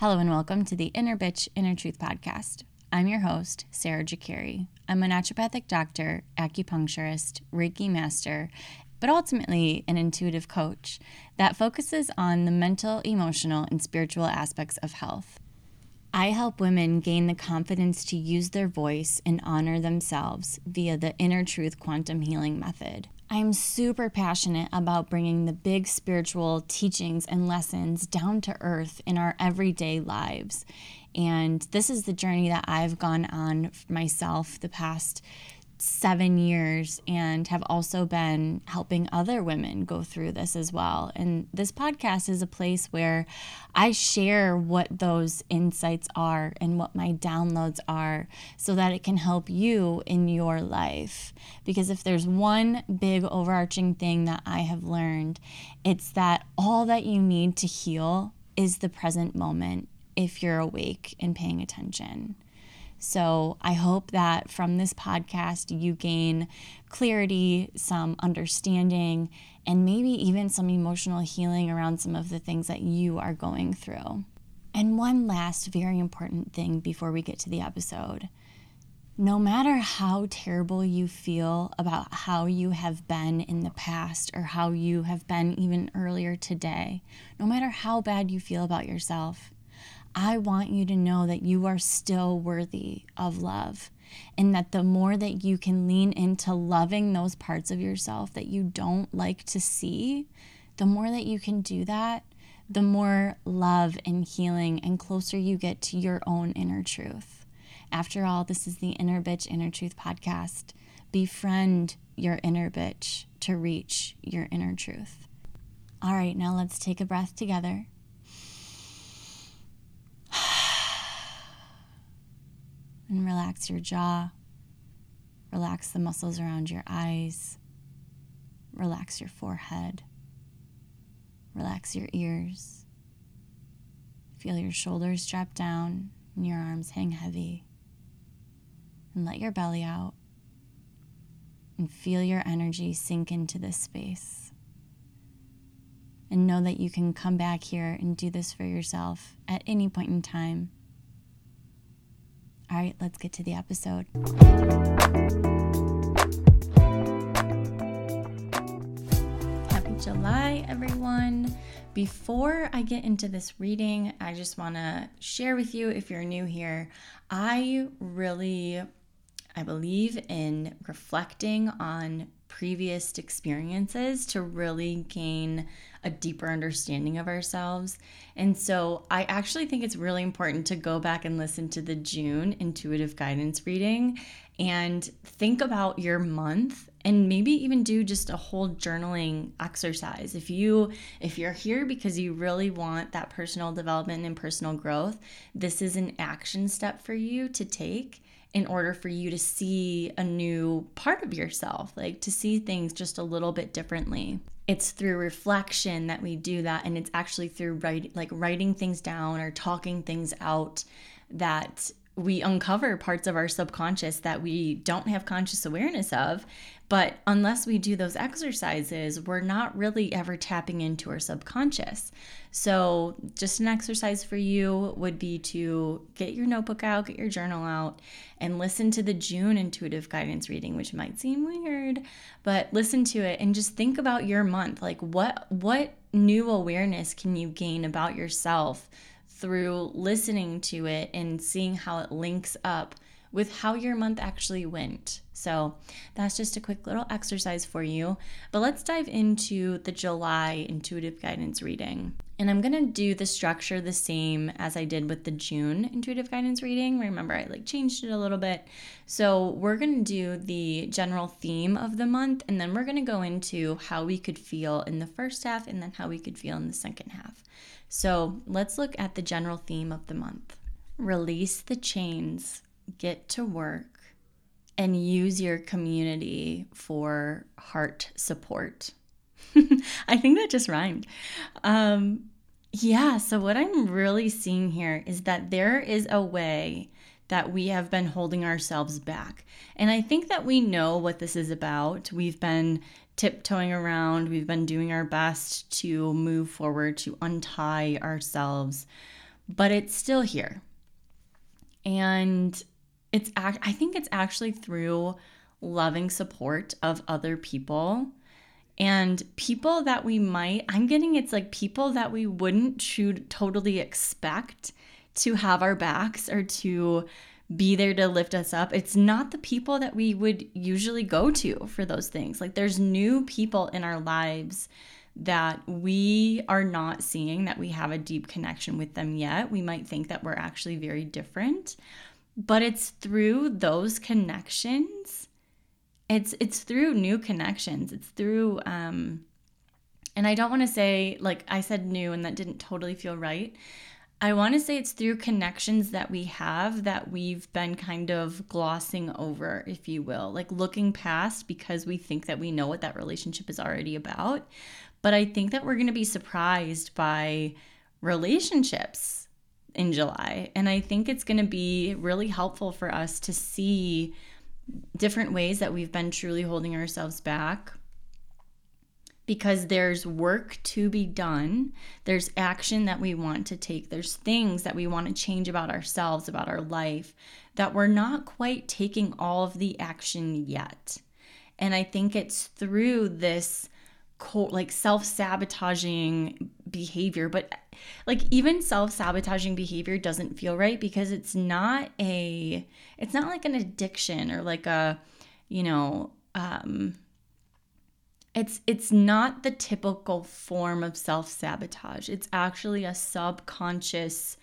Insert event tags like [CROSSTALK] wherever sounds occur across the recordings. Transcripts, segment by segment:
Hello and welcome to the Inner Bitch, Inner Truth podcast. I'm your host, Sarah Jakari. I'm a naturopathic doctor, acupuncturist, Reiki master, but ultimately an intuitive coach that focuses on the mental, emotional, and spiritual aspects of health. I help women gain the confidence to use their voice and honor themselves via the Inner Truth Quantum Healing Method. I'm super passionate about bringing the big spiritual teachings and lessons down to earth in our everyday lives. And this is the journey that I've gone on myself the past seven years and have also been helping other women go through this as well. And this podcast is a place where I share what those insights are and what my downloads are so that it can help you in your life. Because if there's one big overarching thing that I have learned, it's that all that you need to heal is the present moment if you're awake and paying attention. So I hope that from this podcast, you gain clarity, some understanding, and maybe even some emotional healing around some of the things that you are going through. And one last very important thing before we get to the episode. No matter how terrible you feel about how you have been in the past or how you have been even earlier today, no matter how bad you feel about yourself, I want you to know that you are still worthy of love. And that the more that you can lean into loving those parts of yourself that you don't like to see, the more that you can do that, the more love and healing and closer you get to your own inner truth. After all, this is the Inner Bitch Inner Truth podcast. Befriend your inner bitch to reach your inner truth. All right, now let's take a breath together. And relax your jaw. Relax the muscles around your eyes. Relax your forehead. Relax your ears. Feel your shoulders drop down and your arms hang heavy. And let your belly out. And feel your energy sink into this space. And know that you can come back here and do this for yourself at any point in time all right, let's get to the episode. Happy July, everyone. Before I get into this reading, I just want to share with you if you're new here, I really I believe in reflecting on previous experiences to really gain a deeper understanding of ourselves. And so I actually think it's really important to go back and listen to the June intuitive guidance reading and think about your month and maybe even do just a whole journaling exercise. If you if you're here because you really want that personal development and personal growth, this is an action step for you to take in order for you to see a new part of yourself, like to see things just a little bit differently. It's through reflection that we do that and it's actually through writing like writing things down or talking things out that we uncover parts of our subconscious that we don't have conscious awareness of. But unless we do those exercises, we're not really ever tapping into our subconscious. So, just an exercise for you would be to get your notebook out, get your journal out, and listen to the June intuitive guidance reading, which might seem weird, but listen to it and just think about your month. Like what what new awareness can you gain about yourself through listening to it and seeing how it links up with how your month actually went. So that's just a quick little exercise for you. But let's dive into the July intuitive guidance reading. And I'm gonna do the structure the same as I did with the June intuitive guidance reading. Remember, I like changed it a little bit. So we're gonna do the general theme of the month, and then we're gonna go into how we could feel in the first half and then how we could feel in the second half. So let's look at the general theme of the month. Release the chains, get to work, and use your community for heart support. [LAUGHS] I think that just rhymed. Um, yeah, so what I'm really seeing here is that there is a way that we have been holding ourselves back. And I think that we know what this is about. We've been tiptoeing around. We've been doing our best to move forward, to untie ourselves. but it's still here. And it's act- I think it's actually through loving support of other people and people that we might I'm getting it's like people that we wouldn't should totally expect to have our backs or to be there to lift us up. It's not the people that we would usually go to for those things. Like there's new people in our lives that we are not seeing that we have a deep connection with them yet. We might think that we're actually very different, but it's through those connections. It's it's through new connections. It's through um and I don't want to say like I said new and that didn't totally feel right. I want to say it's through connections that we have that we've been kind of glossing over, if you will, like looking past because we think that we know what that relationship is already about. But I think that we're going to be surprised by relationships in July. And I think it's going to be really helpful for us to see different ways that we've been truly holding ourselves back because there's work to be done. There's action that we want to take. There's things that we want to change about ourselves, about our life, that we're not quite taking all of the action yet. And I think it's through this like self-sabotaging behavior but like even self-sabotaging behavior doesn't feel right because it's not a it's not like an addiction or like a you know um it's it's not the typical form of self-sabotage it's actually a subconscious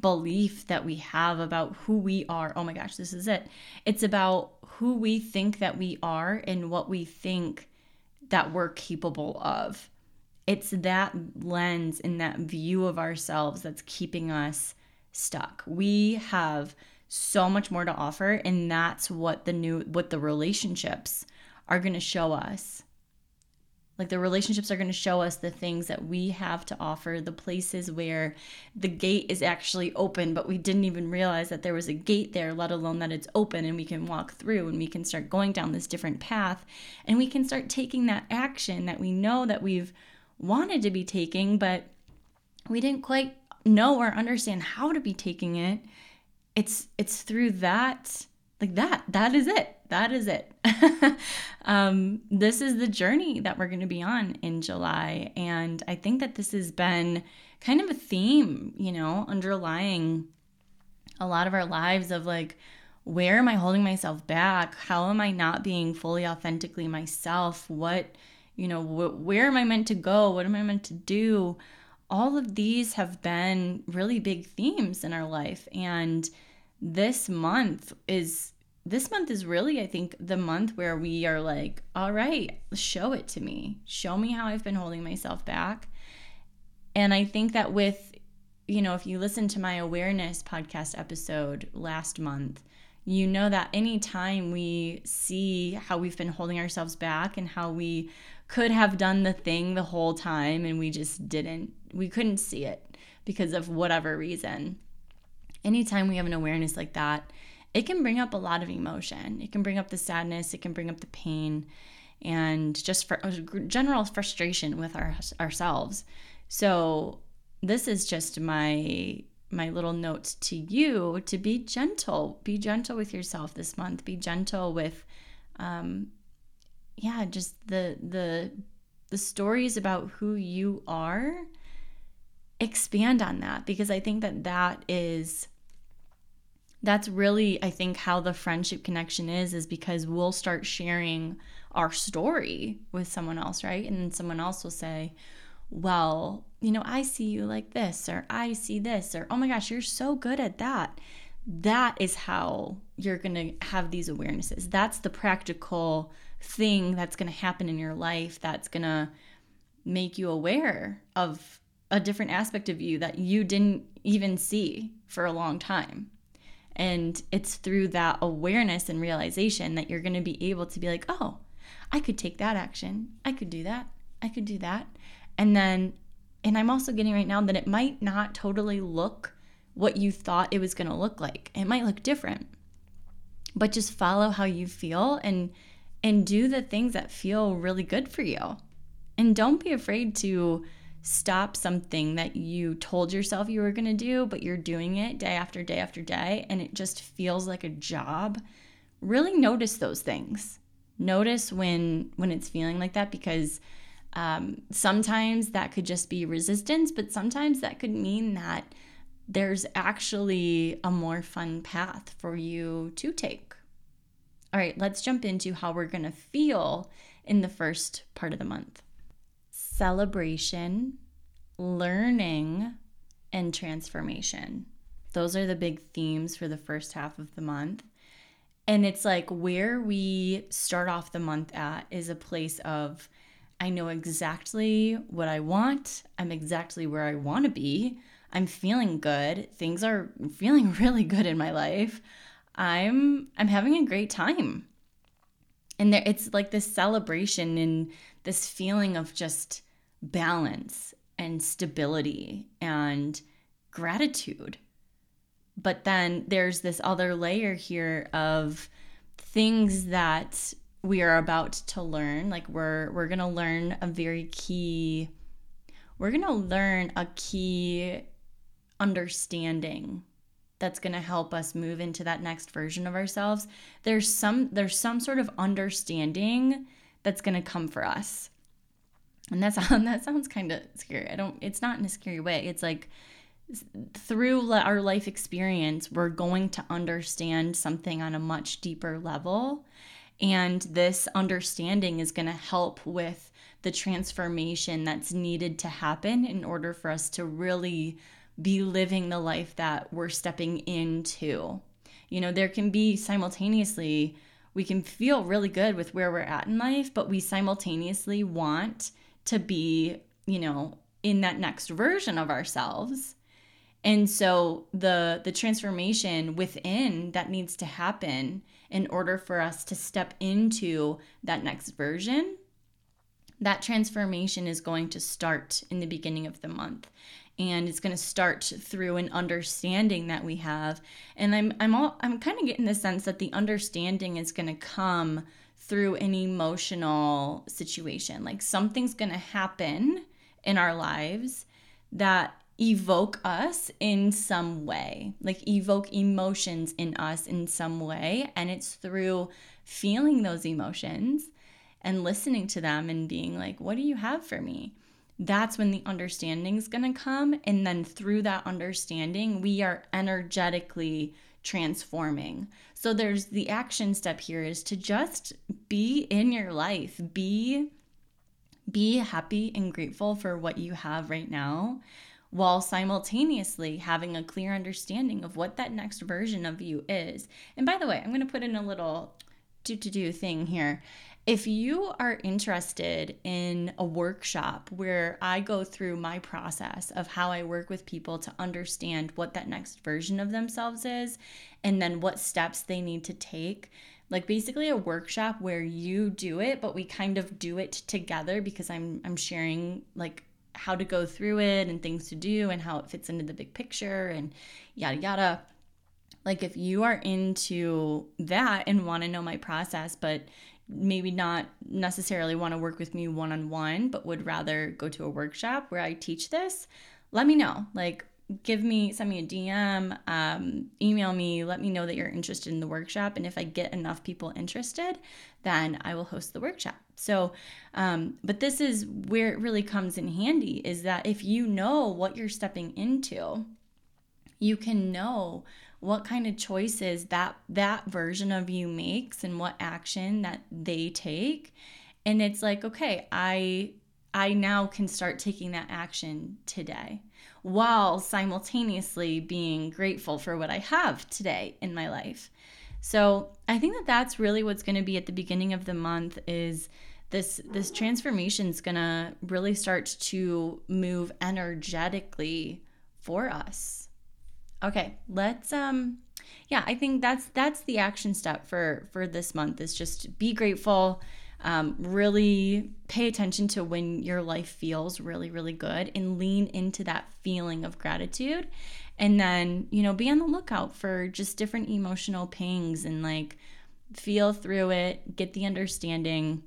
belief that we have about who we are oh my gosh this is it it's about who we think that we are and what we think that we're capable of. It's that lens and that view of ourselves that's keeping us stuck. We have so much more to offer and that's what the new what the relationships are going to show us like the relationships are going to show us the things that we have to offer, the places where the gate is actually open, but we didn't even realize that there was a gate there, let alone that it's open and we can walk through and we can start going down this different path and we can start taking that action that we know that we've wanted to be taking, but we didn't quite know or understand how to be taking it. It's it's through that like that that is it that is it. [LAUGHS] Um, this is the journey that we're going to be on in july and i think that this has been kind of a theme you know underlying a lot of our lives of like where am i holding myself back? How am i not being fully authentically myself? What you know wh- where am i meant to go? What am i meant to do? All of these have been really big themes in our life and this month is this month is really i think the month where we are like all right show it to me. Show me how i've been holding myself back. And i think that with you know if you listen to my awareness podcast episode last month you know that anytime we see how we've been holding ourselves back and how we could have done the thing the whole time and we just didn't we couldn't see it because of whatever reason. Anytime we have an awareness like that, it can bring up a lot of emotion. It can bring up the sadness, it can bring up the pain, and just for general frustration with our, ourselves. So, this is just my my little note to you to be gentle. Be gentle with yourself this month. Be gentle with um yeah, just the the the stories about who you are expand on that because I think that that is that's really i think how the friendship connection is is because we'll start sharing our story with someone else right? And then someone else will say well you know i see you like this or i see this or oh my gosh you're so good at that. That is how you're going to have these awarenesses. That's the practical thing that's going to happen in your life that's going to make you aware of a different aspect of you that you didn't even see for a long time and it's through that awareness and realization that you're going to be able to be like, oh, I could take that action. I could do that. I could do that. And then, and I'm also getting right now that it might not totally look what you thought it was going to look like. It might look different. But just follow how you feel and and do the things that feel really good for you. And don't be afraid to stop something that you told yourself you were going to do, but you're doing it day after day after day, and it just feels like a job, really notice those things. Notice when when it's feeling like that because um, sometimes that could just be resistance, but sometimes that could mean that there's actually a more fun path for you to take. All right, let's jump into how we're going to feel in the first part of the month celebration, learning, and transformation. Those are the big themes for the first half of the month. And it's like where we start off the month at is a place of I know exactly what I want. I'm exactly where I want to be. I'm feeling good. Things are feeling [LAUGHS] really good in my life. I'm I'm having a great time. And there it's like this celebration and this feeling of just balance and stability and gratitude. But then there's this other layer here of things that we are about to learn. Like we're we're going to learn a very key we're going to learn a key understanding that's going to help us move into that next version of ourselves. There's some there's some sort of understanding that's going to come for us. And that's [LAUGHS] that sounds kind of scary. I don't it's not in a scary way. It's like through our life experience, we're going to understand something on a much deeper level. And this understanding is going to help with the transformation that's needed to happen in order for us to really be living the life that we're stepping into. You know, there can be simultaneously, we can feel really good with where we're at in life, but we simultaneously want to be, you know, in that next version of ourselves. And so the the transformation within that needs to happen in order for us to step into that next version. That transformation is going to start in the beginning of the month and it's going to start through an understanding that we have. And i'm i'm all i'm kind of getting the sense that the understanding is going to come through an emotional situation. Like something's going to happen in our lives that evoke us in some way. Like evoke emotions in us in some way and it's through feeling those emotions and listening to them and being like what do you have for me that's when the understanding is going to come. And then through that understanding, we are energetically transforming. So there's the action step here is to just be in your life, be be happy and grateful for what you have right now while simultaneously having a clear understanding of what that next version of you is. And by the way, I'm going to put in a little do to do thing here. If you are interested in a workshop where I go through my process of how I work with people to understand what that next version of themselves is and then what steps they need to take, like basically a workshop where you do it but we kind of do it together because I'm I'm sharing like how to go through it and things to do and how it fits into the big picture and yada yada. Like if you are into that and want to know my process but maybe not necessarily want to work with me one on one, but would rather go to a workshop where I teach this, let me know. Like, give me, send me a DM, um, email me, let me know that you're interested in the workshop. And if I get enough people interested, then I will host the workshop. So, um, but this is where it really comes in handy is that if you know what you're stepping into, you can know what kind of choices that that version of you makes and what action that they take. And it's like okay i i now can start taking that action today while simultaneously being grateful for what i have today in my life. So i think that that's really what's going to be at the beginning of the month is this this transformation is going to really start to move energetically for us Okay, let's um yeah, I think that's that's the action step for for this month is just be grateful. Um, really pay attention to when your life feels really, really good and lean into that feeling of gratitude. And then, you know, be on the lookout for just different emotional pings and like feel through it, get the understanding,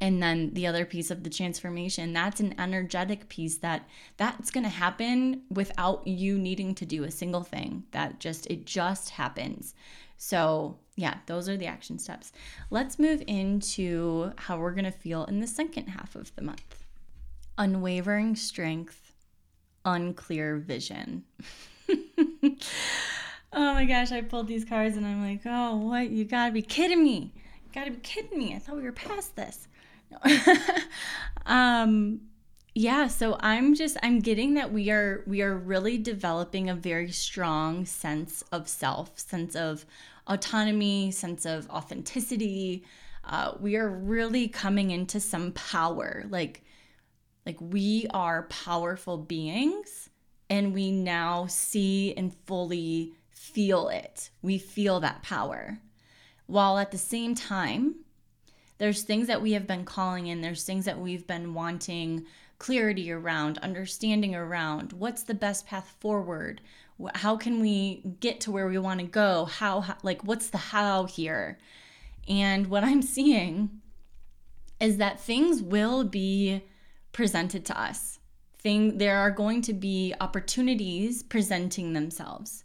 and then the other piece of the transformation that's an energetic piece that that's going to happen without you needing to do a single thing that just it just happens. So yeah those are the action steps. Let's move into how we're going to feel in the second half of the month. Unwavering strength unclear vision. [LAUGHS] Oh my gosh i pulled these cards and i'm like oh what? You gotta be kidding me. You gotta be kidding me. I thought we were past this [LAUGHS] um yeah so i'm just i'm getting that we are we are really developing a very strong sense of self sense of autonomy sense of authenticity. Uh, we are really coming into some power like like we are powerful beings and we now see and fully feel it. We feel that power. While at the same time there's things that we have been calling in, there's things that we've been wanting clarity around, understanding around. What's the best path forward? How can we get to where we want to go? How, how like what's the how here? And what I'm [LAUGHS] seeing is that things will be presented to us. Thing there are going to be opportunities presenting themselves.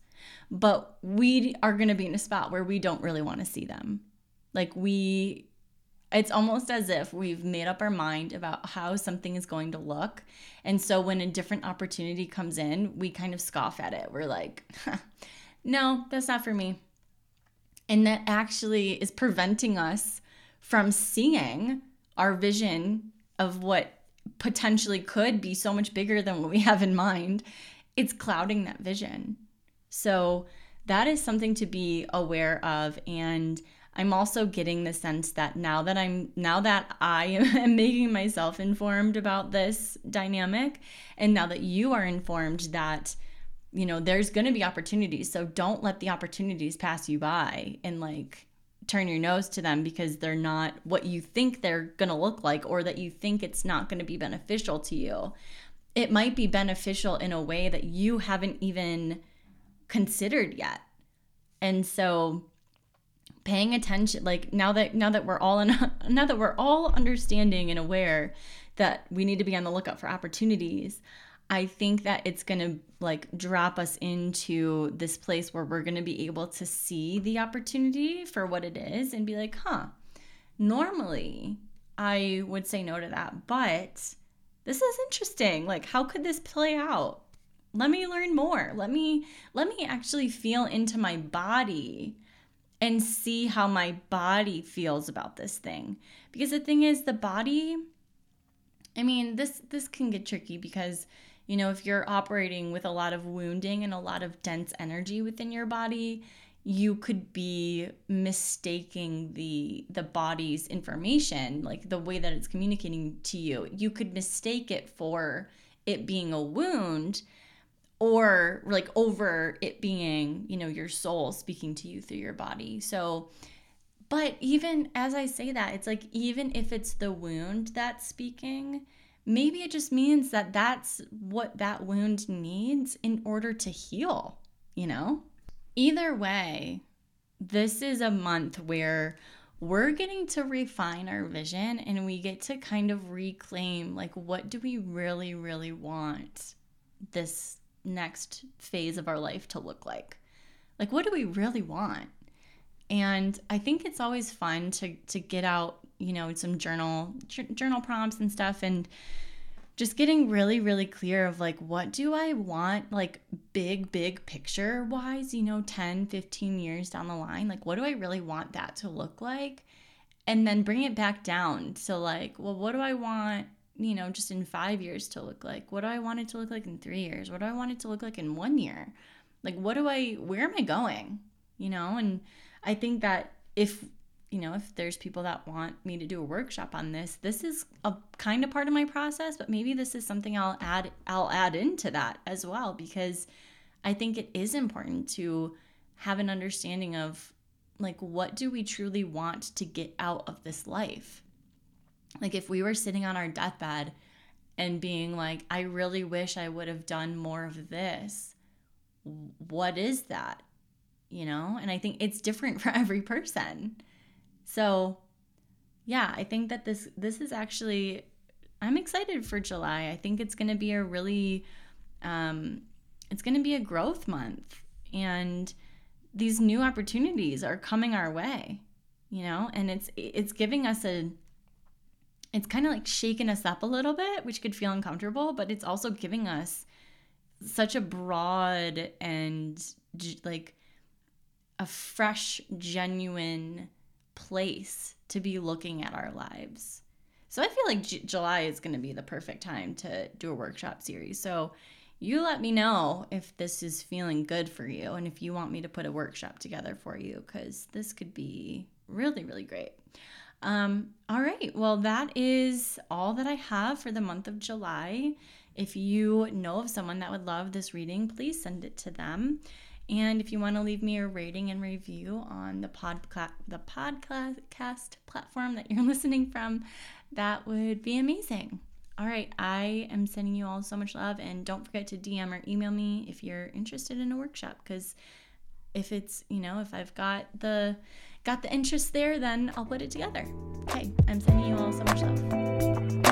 But we are going to be in a spot where we don't really want to see them. Like we it's almost as if we've made up our mind about how something is going to look. And so when a different opportunity comes in, we kind of scoff at it. We're like, [LAUGHS] no, that's not for me. And that actually is preventing us from seeing our vision of what potentially could be so much bigger than what we have in mind. It's clouding that vision. So that is something to be aware of. And I'm also getting the sense that now that I'm now that I [LAUGHS] am making myself informed about this dynamic and now that you are informed that you know there's going to be opportunities so don't let the opportunities pass you by and like turn your nose to them because they're not what you think they're going to look like or that you think it's not going to be beneficial to you. It might be beneficial in a way that you haven't even considered yet. And so paying attention like now that now that we're all in [LAUGHS] now that we're all understanding and aware that we need to be on the lookout for opportunities i think that it's going to like drop us into this place where we're going to be able to see the opportunity for what it is and be like huh normally i would say no to that but this is interesting. Like how could this play out? Let me learn more. Let me let me actually feel into my body and see how my body feels about this thing. Because the thing is the body I mean, this this can get tricky because you know, if you're operating with a lot of wounding and a lot of dense energy within your body, you could be mistaking the the body's information, like the way that it's communicating to you. You could mistake it for it being a wound or like over it being, you know, your soul speaking to you through your body. So, but even as I say that, it's like even if it's the wound that's speaking, maybe it just means that that's what that wound needs in order to heal, you know? Either way, this is a month where we're getting to refine our vision and we get to kind of reclaim like what do we really really want this next phase of our life to look like? Like what do we really want? And I think it's always fun to to get out, you know, some journal journal prompts and stuff and just getting really really clear of like what do I want like big big picture wise, you know, 10, 15 years down the line, like what do I really want that to look like? And then bring it back down to like, well, what do I want you know, just in five years to look like? What do I want it to look like in three years? What do I want it to look like in one year? Like, what do I, where am I going? You know, and I think that if, you know, if there's people that want me to do a workshop on this, this is a kind of part of my process, but maybe this is something I'll add, I'll add into that as well, because I think it is important to have an understanding of like, what do we truly want to get out of this life? Like if we were sitting on our deathbed and being like, I really wish I would have done more of this, what is that? You know? And I think it's different [LAUGHS] for every person. So yeah, I think that this this is actually I'm excited for July. I think it's going to be a really um it's going to be a growth month and these new opportunities are coming our way, you know, and it's it's giving us a it's kind of like shaking us up a little bit, which could feel uncomfortable, but it's also giving us such a broad and like a fresh, genuine place to be looking at our lives. So I feel like J- July is going to be the perfect time to do a workshop series. So you let me know if this is feeling good for you and if you want me to put a workshop together for you because this could be really, really great. Um, all right, well, that is all that I have for the month of July. If you know of someone that would love this reading, please send it to them. And if you want to leave me a rating and review on the podcast the podcast platform that you're [LAUGHS] listening from, that would be amazing. All right, I am sending you all so much love and don't forget to DM or email me if you're interested in a workshop cuz if it's, you know, if I've got the got the interest there, then I'll put it together. Okay, I'm sending you all so much love.